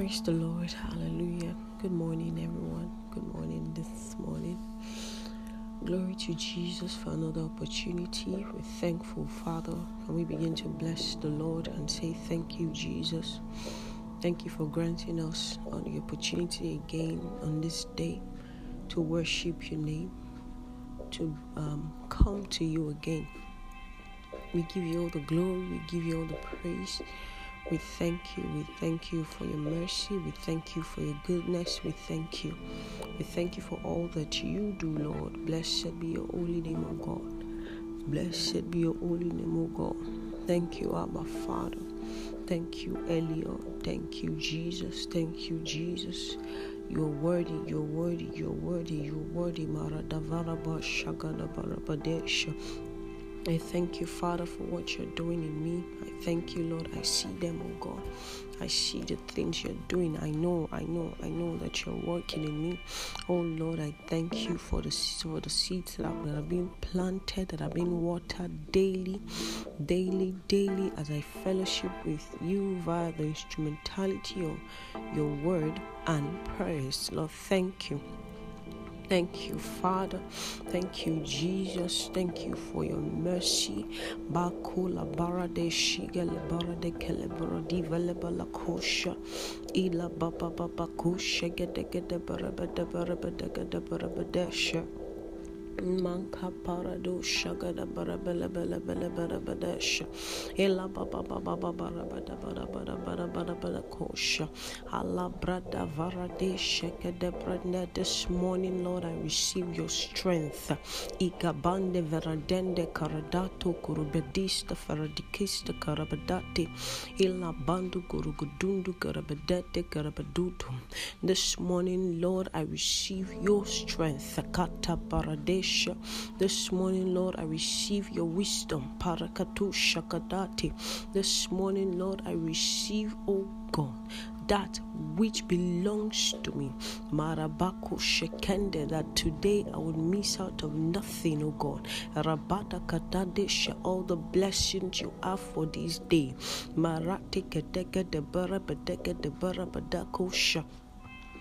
Praise the Lord. Hallelujah. Good morning, everyone. Good morning this morning. Glory to Jesus for another opportunity. We're thankful, Father, and we begin to bless the Lord and say, Thank you, Jesus. Thank you for granting us the opportunity again on this day to worship your name, to um, come to you again. We give you all the glory, we give you all the praise. We thank you. We thank you for your mercy. We thank you for your goodness. We thank you. We thank you for all that you do, Lord. Blessed be your holy name, O God. Blessed be your holy name, O God. Thank you, Abba Father. Thank you, Elion. Thank you, Jesus. Thank you, Jesus. You're worthy, you're worthy, you're worthy, you're worthy. I thank you, Father, for what you're doing in me. I thank you, Lord. I see them, oh God. I see the things you're doing. I know, I know, I know that you're working in me. Oh Lord, I thank you for the for the seeds that have, been planted, that have been watered daily, daily, daily as I fellowship with you via the instrumentality of your word and prayers. Lord, thank you. Thank you, Father. Thank you, Jesus. Thank you for your mercy. Bakula barade barade bala kosha. Ila baba baba gede gede gede. Manka parado shagada barabela bela bela bela badesha. Ela baba baba baba barabada barabada barabada bela kosha. Allah brada varade shagada branda this morning, Lord, I receive your strength. Ikabande veradende karadato kurubedista faradikista karabadati. Ila bandu gurugudundu karabadete karabadutu. This morning, Lord, I receive your strength. Kata this morning, Lord, I receive your wisdom. Parakatusha shakadati. This morning, Lord, I receive, oh God, that which belongs to me. Marabako Shekende, that today I will miss out of nothing, O God. Rabata Katadesha, all the blessings you have for this day. Marate Kedeke de Bara Bedeke de Badako Shekende.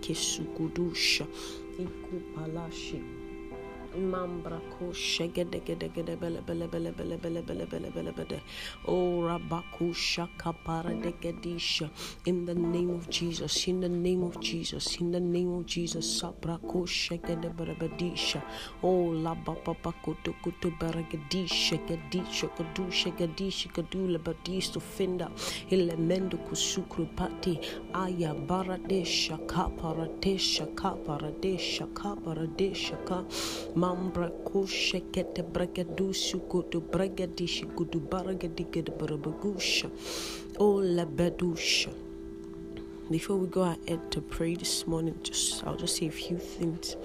Kesukudusha, Ikupalashi mambra ko shegede gede gede bele bele bele bele bele bele bele bele bele. Oh rabaku shaka para de gedisha. In the name of Jesus in the name of Jesus in the name of Jesus sabrako shegede barabadisha oh la baba kutu kutu baragedisha gedisha kadusha gedisha kadula badis to finda elemendo kusukru pati. Aya baradesha kaparadesha kaparadesha kaparadesha ka mambra kushe kete baragadikede barabagusha oh before we go ahead to pray this morning just i'll just say a few things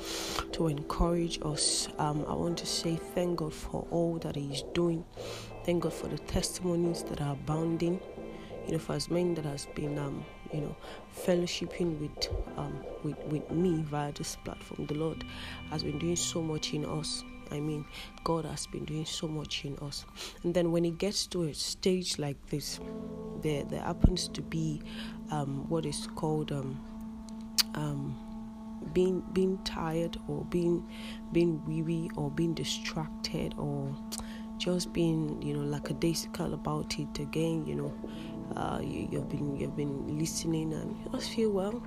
to encourage us. Um, i want to say thank god for all that he is doing. Thank god for the testimonies that are abounding. You know for as many that has been um, you know fellowshipping with um with with me via this platform the lord has been doing so much in us I mean, God has been doing so much in us. And then when it gets to a stage like this, there there happens to be um, what is called um, um, being being tired or being being weary or being distracted or just being you know lackadaisical about it again. You know, uh, you, you've been you've been listening and you just feel well.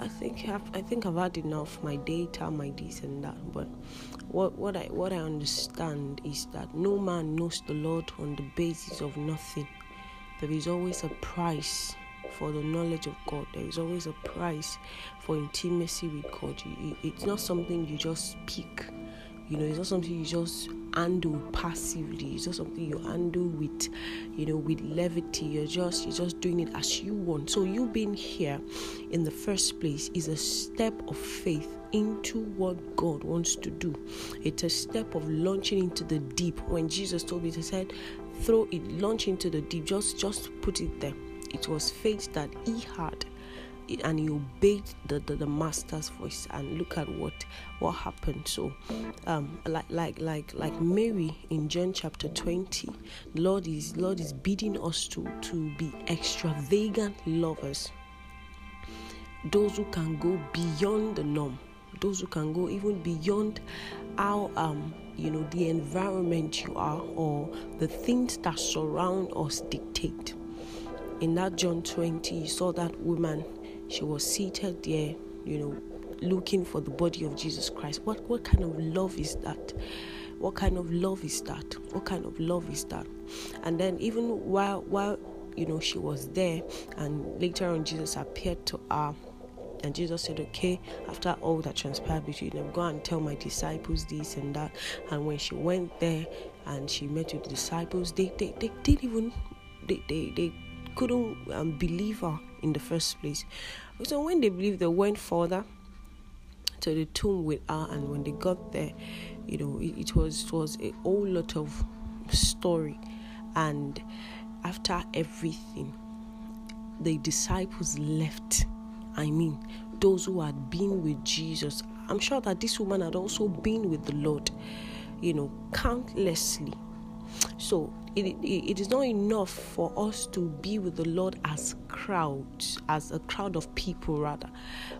I think I've, I think I've had enough. My data, my this and that. But what what I what I understand is that no man knows the Lord on the basis of nothing. There is always a price for the knowledge of God. There is always a price for intimacy with God. It's not something you just pick. You know, it's not something you just handle passively. It's not something you handle with, you know, with levity. You're just you're just doing it as you want. So you being here in the first place is a step of faith into what God wants to do. It's a step of launching into the deep. When Jesus told me, He said, "Throw it, launch into the deep." Just just put it there. It was faith that he had and he obeyed the, the, the, master's voice and look at what what happened. So um like like like like mary in john chapter 20 lord is lord is bidding us to to be extravagant lovers. Those who can go beyond the norm. Those who can go even beyond how um you know the environment you are or the things that surround us dictate. In that John 20, you saw that woman, she was seated there, you know, looking for the body of Jesus Christ. What what kind of love is that? What kind of love is that? What kind of love is that? And then even while while you know she was there and later on Jesus appeared to her and Jesus said, Okay, after all that transpired between them, go and tell my disciples this and that. And when she went there and she met with the disciples, they they, they didn't even they, they, they couldn't um, believe her in the first place. So when they believed, they went further to the tomb with her, and when they got there, you know, it, it was it was a whole lot of story, and after everything, the disciples left. I mean, those who had been with Jesus. I'm sure that this woman had also been with the Lord, you know, countlessly. So it, it, is not enough for us to be with the Lord as crowds, as a crowd of people rather,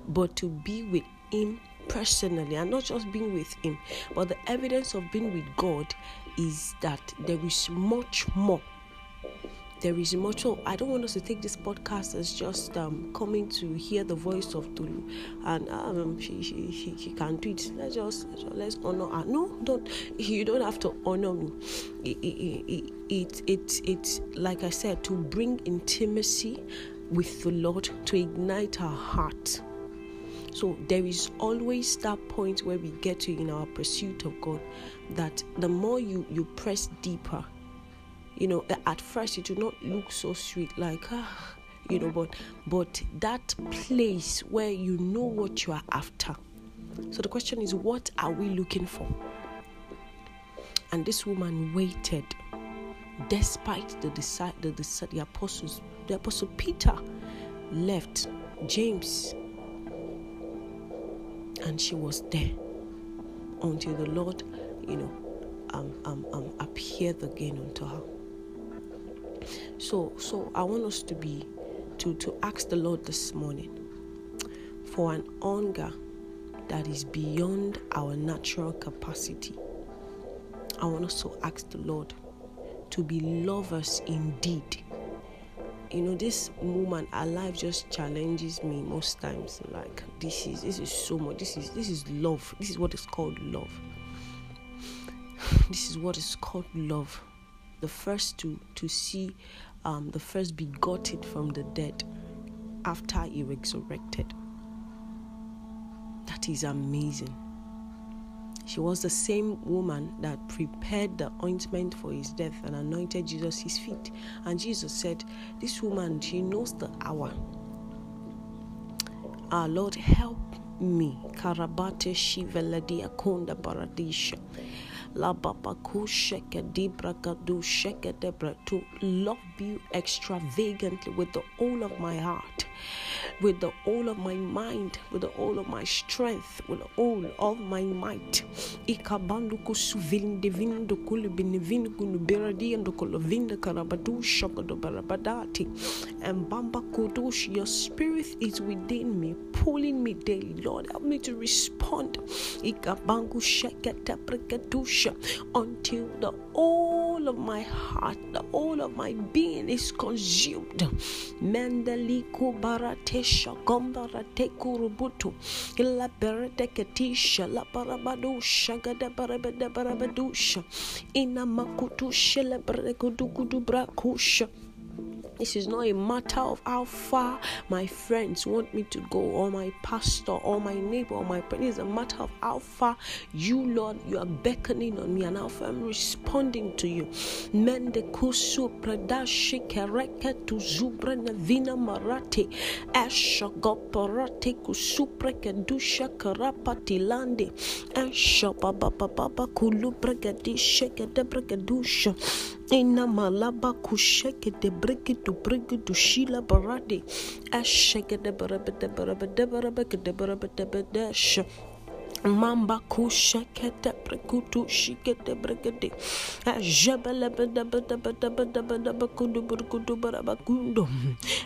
but to be with Him personally and not just being with Him. But the evidence of being with God is that there is much more there is much. So I don't want us to take this podcast as just um, coming to hear the voice of Tolu, and um, she, she, she, she can do it. Let's just let's honor her. No, don't. You don't have to honor me. It, it, it, it, it, like I said, to bring intimacy with the Lord, to ignite our heart. So there is always that point where we get to in our pursuit of God that the more you you press deeper you know at first it will not look so sweet like ah you know but but that place where you know what you are after. So the question is what are we looking for? And this woman waited despite the the, the, the apostles the apostle peter left james and she was there until the lord you know um, um, um, appeared again unto her so so I want us to be to to ask the Lord this morning for an hunger that is beyond our natural capacity. I want us to ask the Lord to be lovers indeed. You know, this woman, her life just challenges me most times. Like this is this is so much. This is this is love. This is what is called love. This is what is called love. The first to to see um, the first begotten from the dead after he resurrected. That is amazing. She was the same woman that prepared the ointment for his death and anointed Jesus his feet. And Jesus said, This woman, she knows the hour. Our Lord, help me. Karabate Shiveladia Konda to love you extravagantly with the whole of my heart with the whole of my mind, with the whole of my strength, with the whole of my might. Ikabandu kusuvin divindo kulibinivin kunubiradi and kolovinda karabadu shakado barabadati. And bamba kudush, your spirit is within me, pulling me daily. Lord, help me to respond. Ikabangu shakata until the whole of my heart, the whole of my being is consumed. Mandaliku baratesha gombarate kurubutu illa beredeketisha la barabadusha gada barabada barabadusha ina makutusha la beregudugudu this is not a matter of how far my friends want me to go, or my pastor, or my neighbor, or my friend. It's a matter of how far you, Lord, you are beckoning on me, and how far I'm responding to you. Mende kusu kereke tu marate kusupre kedusha karapati lande eshababababa kulupre kedishe kedusha ina malaba kusheke to bring you to Sheila Baradi. Mamba kusha kete prekutu shikete bregede. Jebele bede bede bede bede bede bekudu berkudu berabakundo.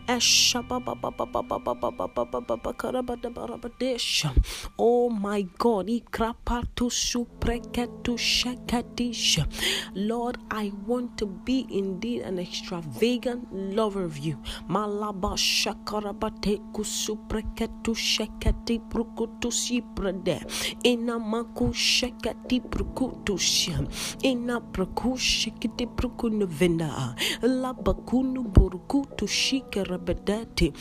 Eshaba ba ba ba ba ba ba ba ba ba ba ba ba karabada barabadesha. Oh my God, Ikrapa ikrapatu supreketu shakatisha. Lord, I want to be indeed an extravagant lover of you. Malaba shakarabate kusupreketu shakati prukutu siprede ina makusheka di ina brukusheka la bakunu rabadati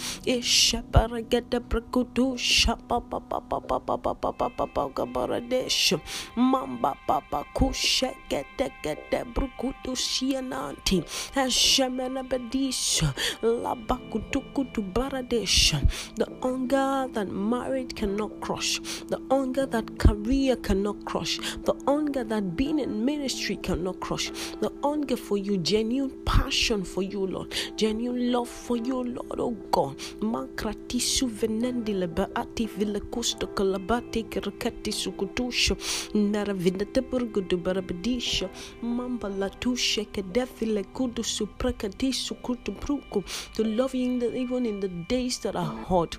the hunger that marriage cannot crush that career cannot crush, the hunger that being in ministry cannot crush, the hunger for you, genuine passion for you, Lord, genuine love for you, Lord, oh God. Mankratisu venendi lebaati vilakusto kalabati kirakati sukutusho, naravinata burgudu barabadisha, mamba latushe kedefile kudu suprakadisu kutu pruku, to love the, even in the days that are hot.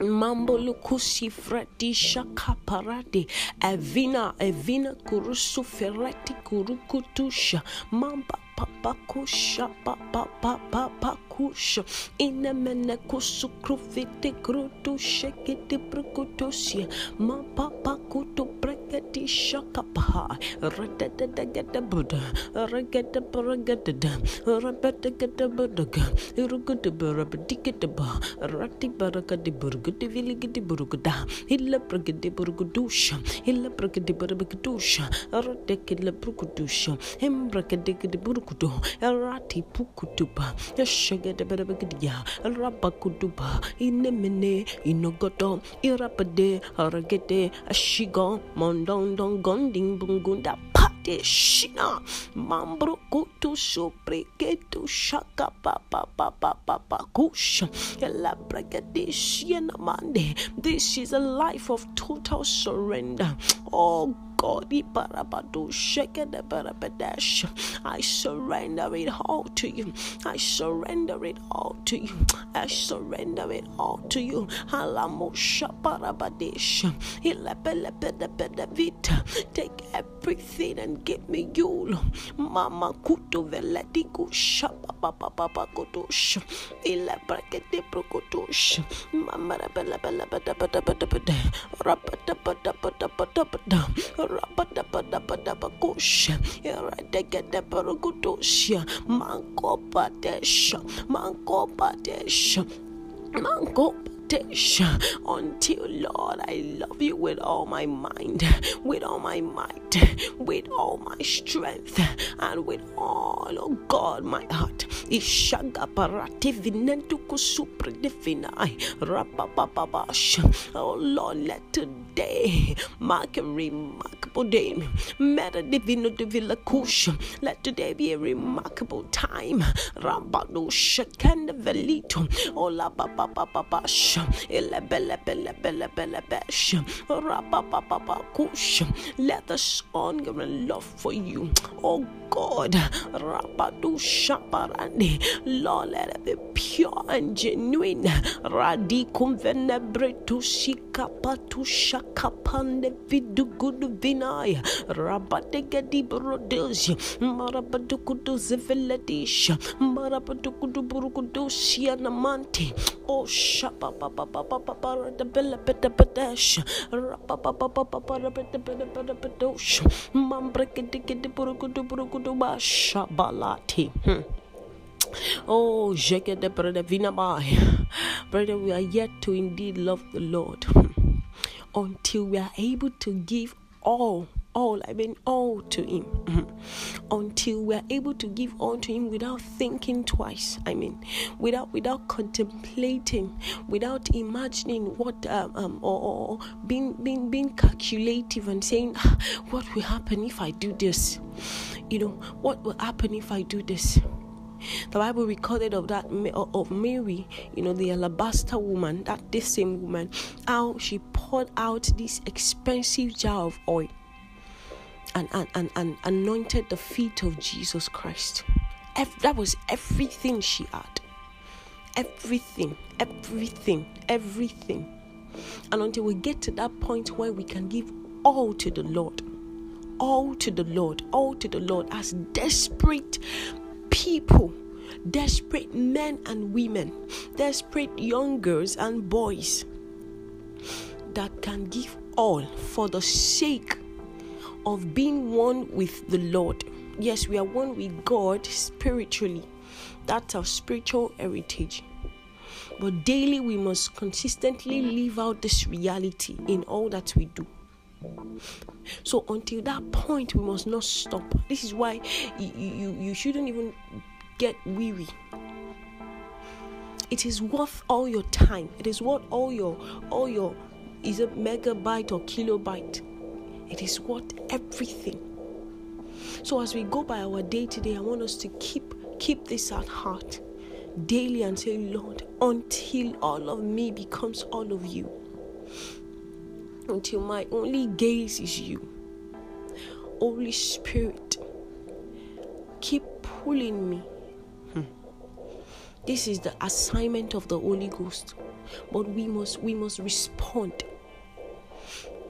Mambo lukusi freti shaka parade evina evina kurusu fereti kurukutusha. Mamba papa kusha papa papa pakusha ina mene kusu krufiti krutu shekiti brukutusia ma papa kutu breketi shaka paha rededede gede buda regede beregede rebede gede budaga irugede berebedikede ba rati beregede burgede viligede burgada illa bregede burgudusha illa bregede berebedusha redekele burgudusha embregede gede burgudu erati pukutuba yashegede berebegedia rabakuduba inemene inogodo irapade aragede ashigo mondondon gonding bungunda pate shina mambro kutu supre ketu shaka papa papa papa kusha ela bregede shiena mande this is a life of total surrender. Oh God, I surrender it all to you. I surrender it all to you. I surrender it all to you. Take everything and give me you. Mama kuto veleti kusha papa papa kutush. Ila brakete Mankopadesha, Mankopadesha until Lord I love you with all my mind, with all my might, with all my strength, and with all, oh God, my heart. Oh Lord, let today mark a remarkable day. Let today be a remarkable time. Rambado shakanda velito. Oh Ola papapapabash. Let the hunger and love for you, oh God, Rabadu Shaparande, Lord, let it be pure and genuine. Radicum venebretu sikapatu shakapande vidu gudu vinaya, Rabadegadi brodelsi, Marabadukudu ziviladisha, Marabadukudu burukudosia namanti, oh Shapapa. Oh, Jekete brother. Brother, we are yet to indeed love the Lord until we are able to give all all i mean all to him. Until we are able to give all to him without thinking twice i mean without without contemplating without imagining what um, um or, or, being being being calculative and saying ah, what will happen if i do this? You know what will happen if i do this? The Bible recorded of that of Mary, you know, the alabaster woman, that this same woman, how she poured out this expensive jar of oil and, and, and, and anointed the feet of Jesus Christ. that was everything she had. Everything, everything, everything. And until we get to that point where we can give all to the Lord, all to the Lord, all to the Lord, as desperate people, desperate men and women, desperate young girls and boys that can give all for the sake of being one with the Lord. Yes, we are one with God spiritually. That's our spiritual heritage. But daily we must consistently live out this reality in all that we do. So until that point, we must not stop. This is why you, you, you shouldn't even get weary. It is worth all your time. It is worth all your all your is it megabyte or kilobyte it is worth everything. So as we go by our day to day, I want us to keep keep this at heart daily and say, Lord, until all of me becomes all of you. Until my only gaze is you. Holy Spirit, keep pulling me. Hmm. This is the assignment of the Holy Ghost. But we must we must respond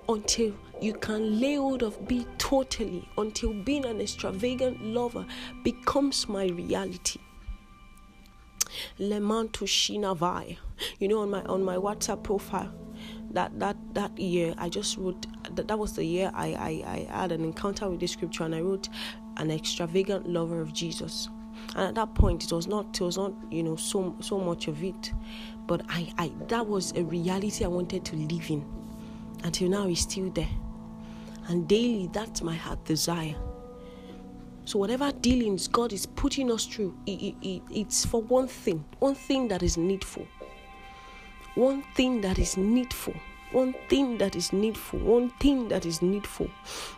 until you can lay hold of me totally, until being an extravagant lover becomes my reality. Lemanto Shinavai. You know, on my on my WhatsApp profile, that that that year I just wrote that, that was the year I, I I had an encounter with the scripture and I wrote an extravagant lover of Jesus. And at that point it was not it was not, you know, so so much of it. But I, I that was a reality I wanted to live in until now he's still there. And daily, that's my heart desire. So, whatever dealings God is putting us through, it, it, it's for one thing, one thing that is needful. One thing that is needful one thing that is needful, one thing that is needful.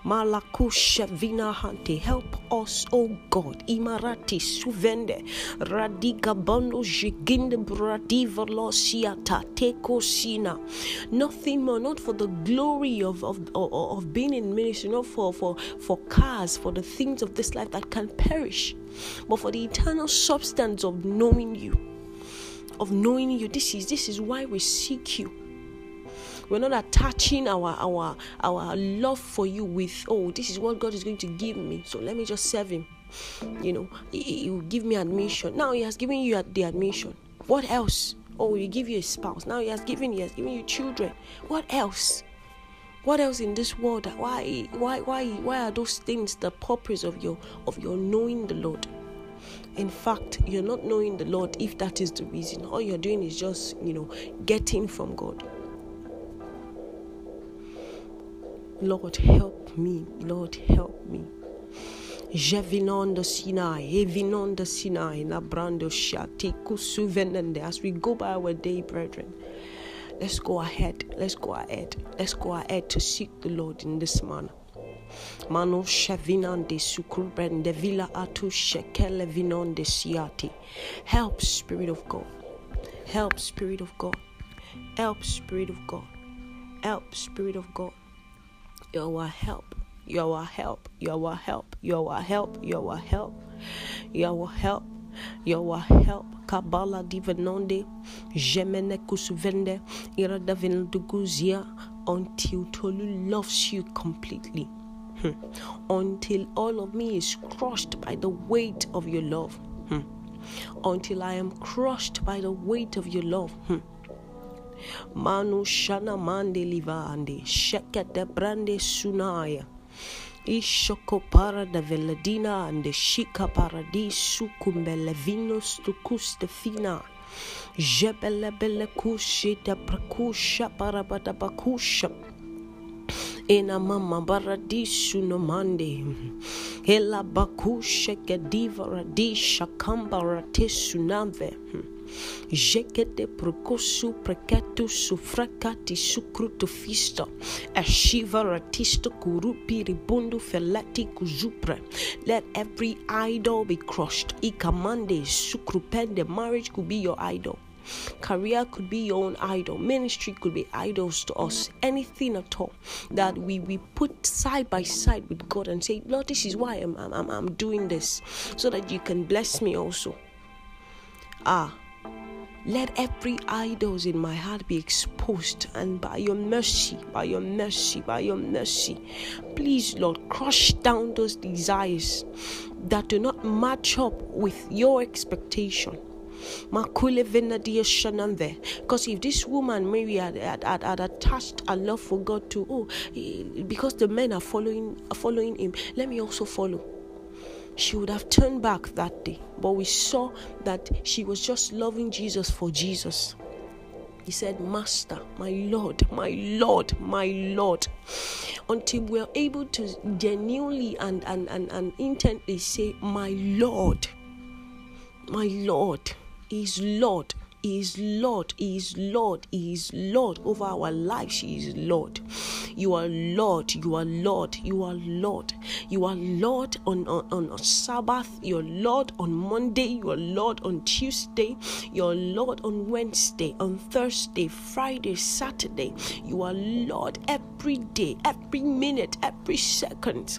Malakusha vina hante, help us, oh God. Imarati suvende, radika bando jiginde bradiva losiata, teko sina. Nothing more, not for the glory of, of, of, of being in ministry, not for, for, for cars, for the things of this life that can perish, but for the eternal substance of knowing you. Of knowing you. This is this is why we seek you we're not attaching our our our love for you with oh this is what God is going to give me. So let me just serve him. You know, he, he will give me admission. Now he has given you the admission. What else? Oh, he give you a spouse. Now he has given he has given you children. What else? What else in this world? Why why why why are those things the purpose of your of your knowing the Lord? in fact you're not knowing the lord if that is the reason all you're doing is just you know getting from god Lord, help me. Lord, help me. Jevinon the Sinai, Evinon the Sinai, Nabrando Shati Kusuvenende. As we go by our day, brethren, let's go ahead. Let's go ahead. Let's go ahead to seek the Lord in this manner. Mano shavinan de sukurben de villa atu shekele vinon de siati. Help, Spirit of God. Help, Spirit of God. Help, Spirit of God. Help, Spirit of God. You're help. You're help. You're help. You're help. You're help. You're help. You're help. Kabala divanonde. Jemene kusuvende. Ira davinaduguzia. Until Tolu loves you completely. Hmm. Until all of me is crushed by the weight of your love. Hmm. Until I am crushed by the weight of your love. Hmm. Manu shana mande livande. Shekete brande sunaya. ishoko para da veladina and the shika paradisu kumbele vinos tukuste fina jebele bele kushi da prakusha parabada bakusha ena mama baradisu no mande ela bakusha kediva radisha kamba ratisu nave Jekete prokosu preketu sufrakati sukrutu fista. Ashiva ratista kurupi ribundu felati kuzupre. Let every idol be crushed. Ikamande sukrupende. Marriage could be your idol. Career could be your own idol. Ministry could be idols to us. Anything at all that we, we put side by side with God and say, Lord, this is why I'm, I'm, I'm doing this. So that you can bless me also. Ah, let every idols in my heart be exposed, and by your mercy, by your mercy, by your mercy, please, Lord, crush down those desires that do not match up with your expectation. Because if this woman Mary had, had, had, had, attached a love for God to oh eh, because the men are following are following him, let me also follow she would have turned back that day. But we saw that she was just loving Jesus for Jesus. He said, Master, my Lord, my Lord, my Lord. Until we're able to genuinely and, and, and, and intently say, My Lord, my Lord, is Lord he is Lord. He is Lord. He is Lord over our lives. He is Lord. You are Lord. You are Lord. You are Lord. You are Lord on, on, on Sabbath. You're Lord on Monday. You are Lord on Tuesday. You're Lord on Wednesday, on Thursday, Friday, Saturday. You are Lord every day, every minute, every second.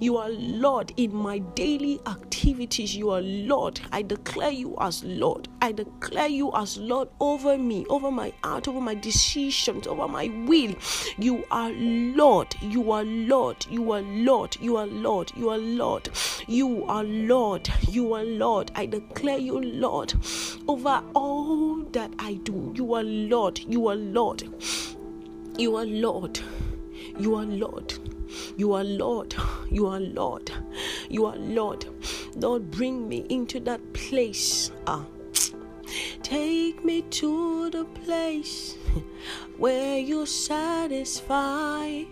You are Lord in my daily activities. You are Lord. I declare you as Lord. I declare you as Lord over me, over my heart, over my decisions, over my will. You are Lord. You are Lord. You are Lord. You are Lord. You are Lord. You are Lord. You are Lord. I declare you Lord over all that I do. You are Lord. You are Lord. You are Lord. You are Lord. You are Lord. You are Lord. You are Lord. Lord, bring me into that place. Ah Take me to the place where you satisfy.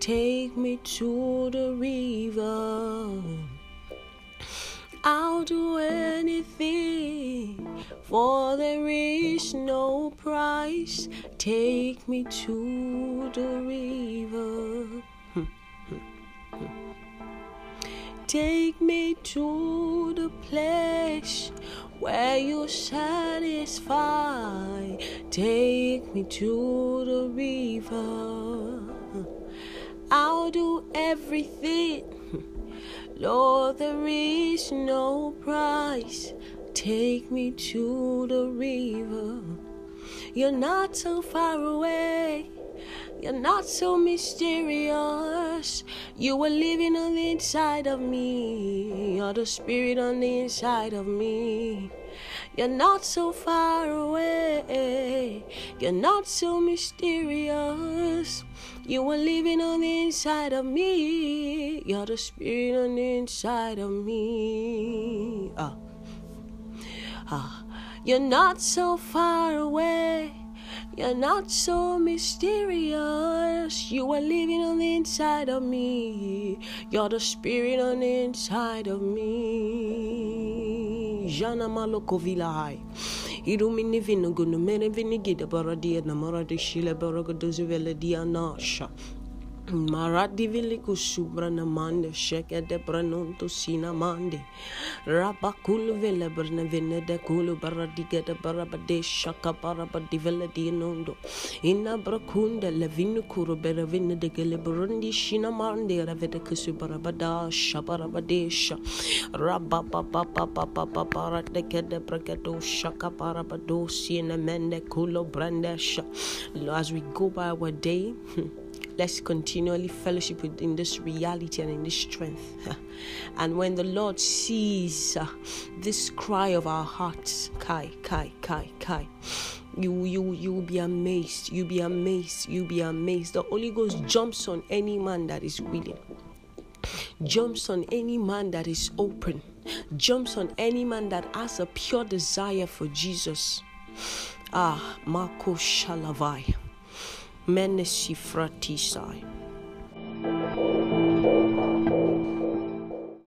Take me to the river. I'll do anything, for there is no price. Take me to the river. Take me to the place where you satisfy. Take me to the river. I'll do everything. Lord, there is no price. Take me to the river. You're not so far away. You're not so mysterious. You are living on the inside of me. You're the spirit on the inside of me. You're not so far away. You're not so mysterious. You are living on the inside of me. You're the spirit on the inside of me. Ah. Ah. You're not so far away. You're not so mysterious. You are living on the inside of me. You're the spirit on the inside of me. Jana maloko vilahai. Irumini vinugunu mene vinigida baradia namara de shile baraga dozivela dianasha. Maradi viliku subrana mande sheke de branonto sina mande. Rabakulu vele brne vene de kulu baradiga de barabade shaka barabadi vele di nondo ina brakunda le vinu kuru bere vine de gele burundi shina mande ravede kusu barabada shabarabade sha rabababababababara de kede bragedo shaka barabado sina mende kulo brande sha. As we go by our day Let's continually fellowship within this reality and in this strength. and when the Lord sees uh, this cry of our hearts, Kai, Kai, Kai, Kai, you you you will be amazed. You'll be amazed. You'll be amazed. The Holy Ghost jumps on any man that is willing. jumps on any man that is open, jumps on any man that has a pure desire for Jesus. Ah, Marco Shalavai. Men är siffra tio.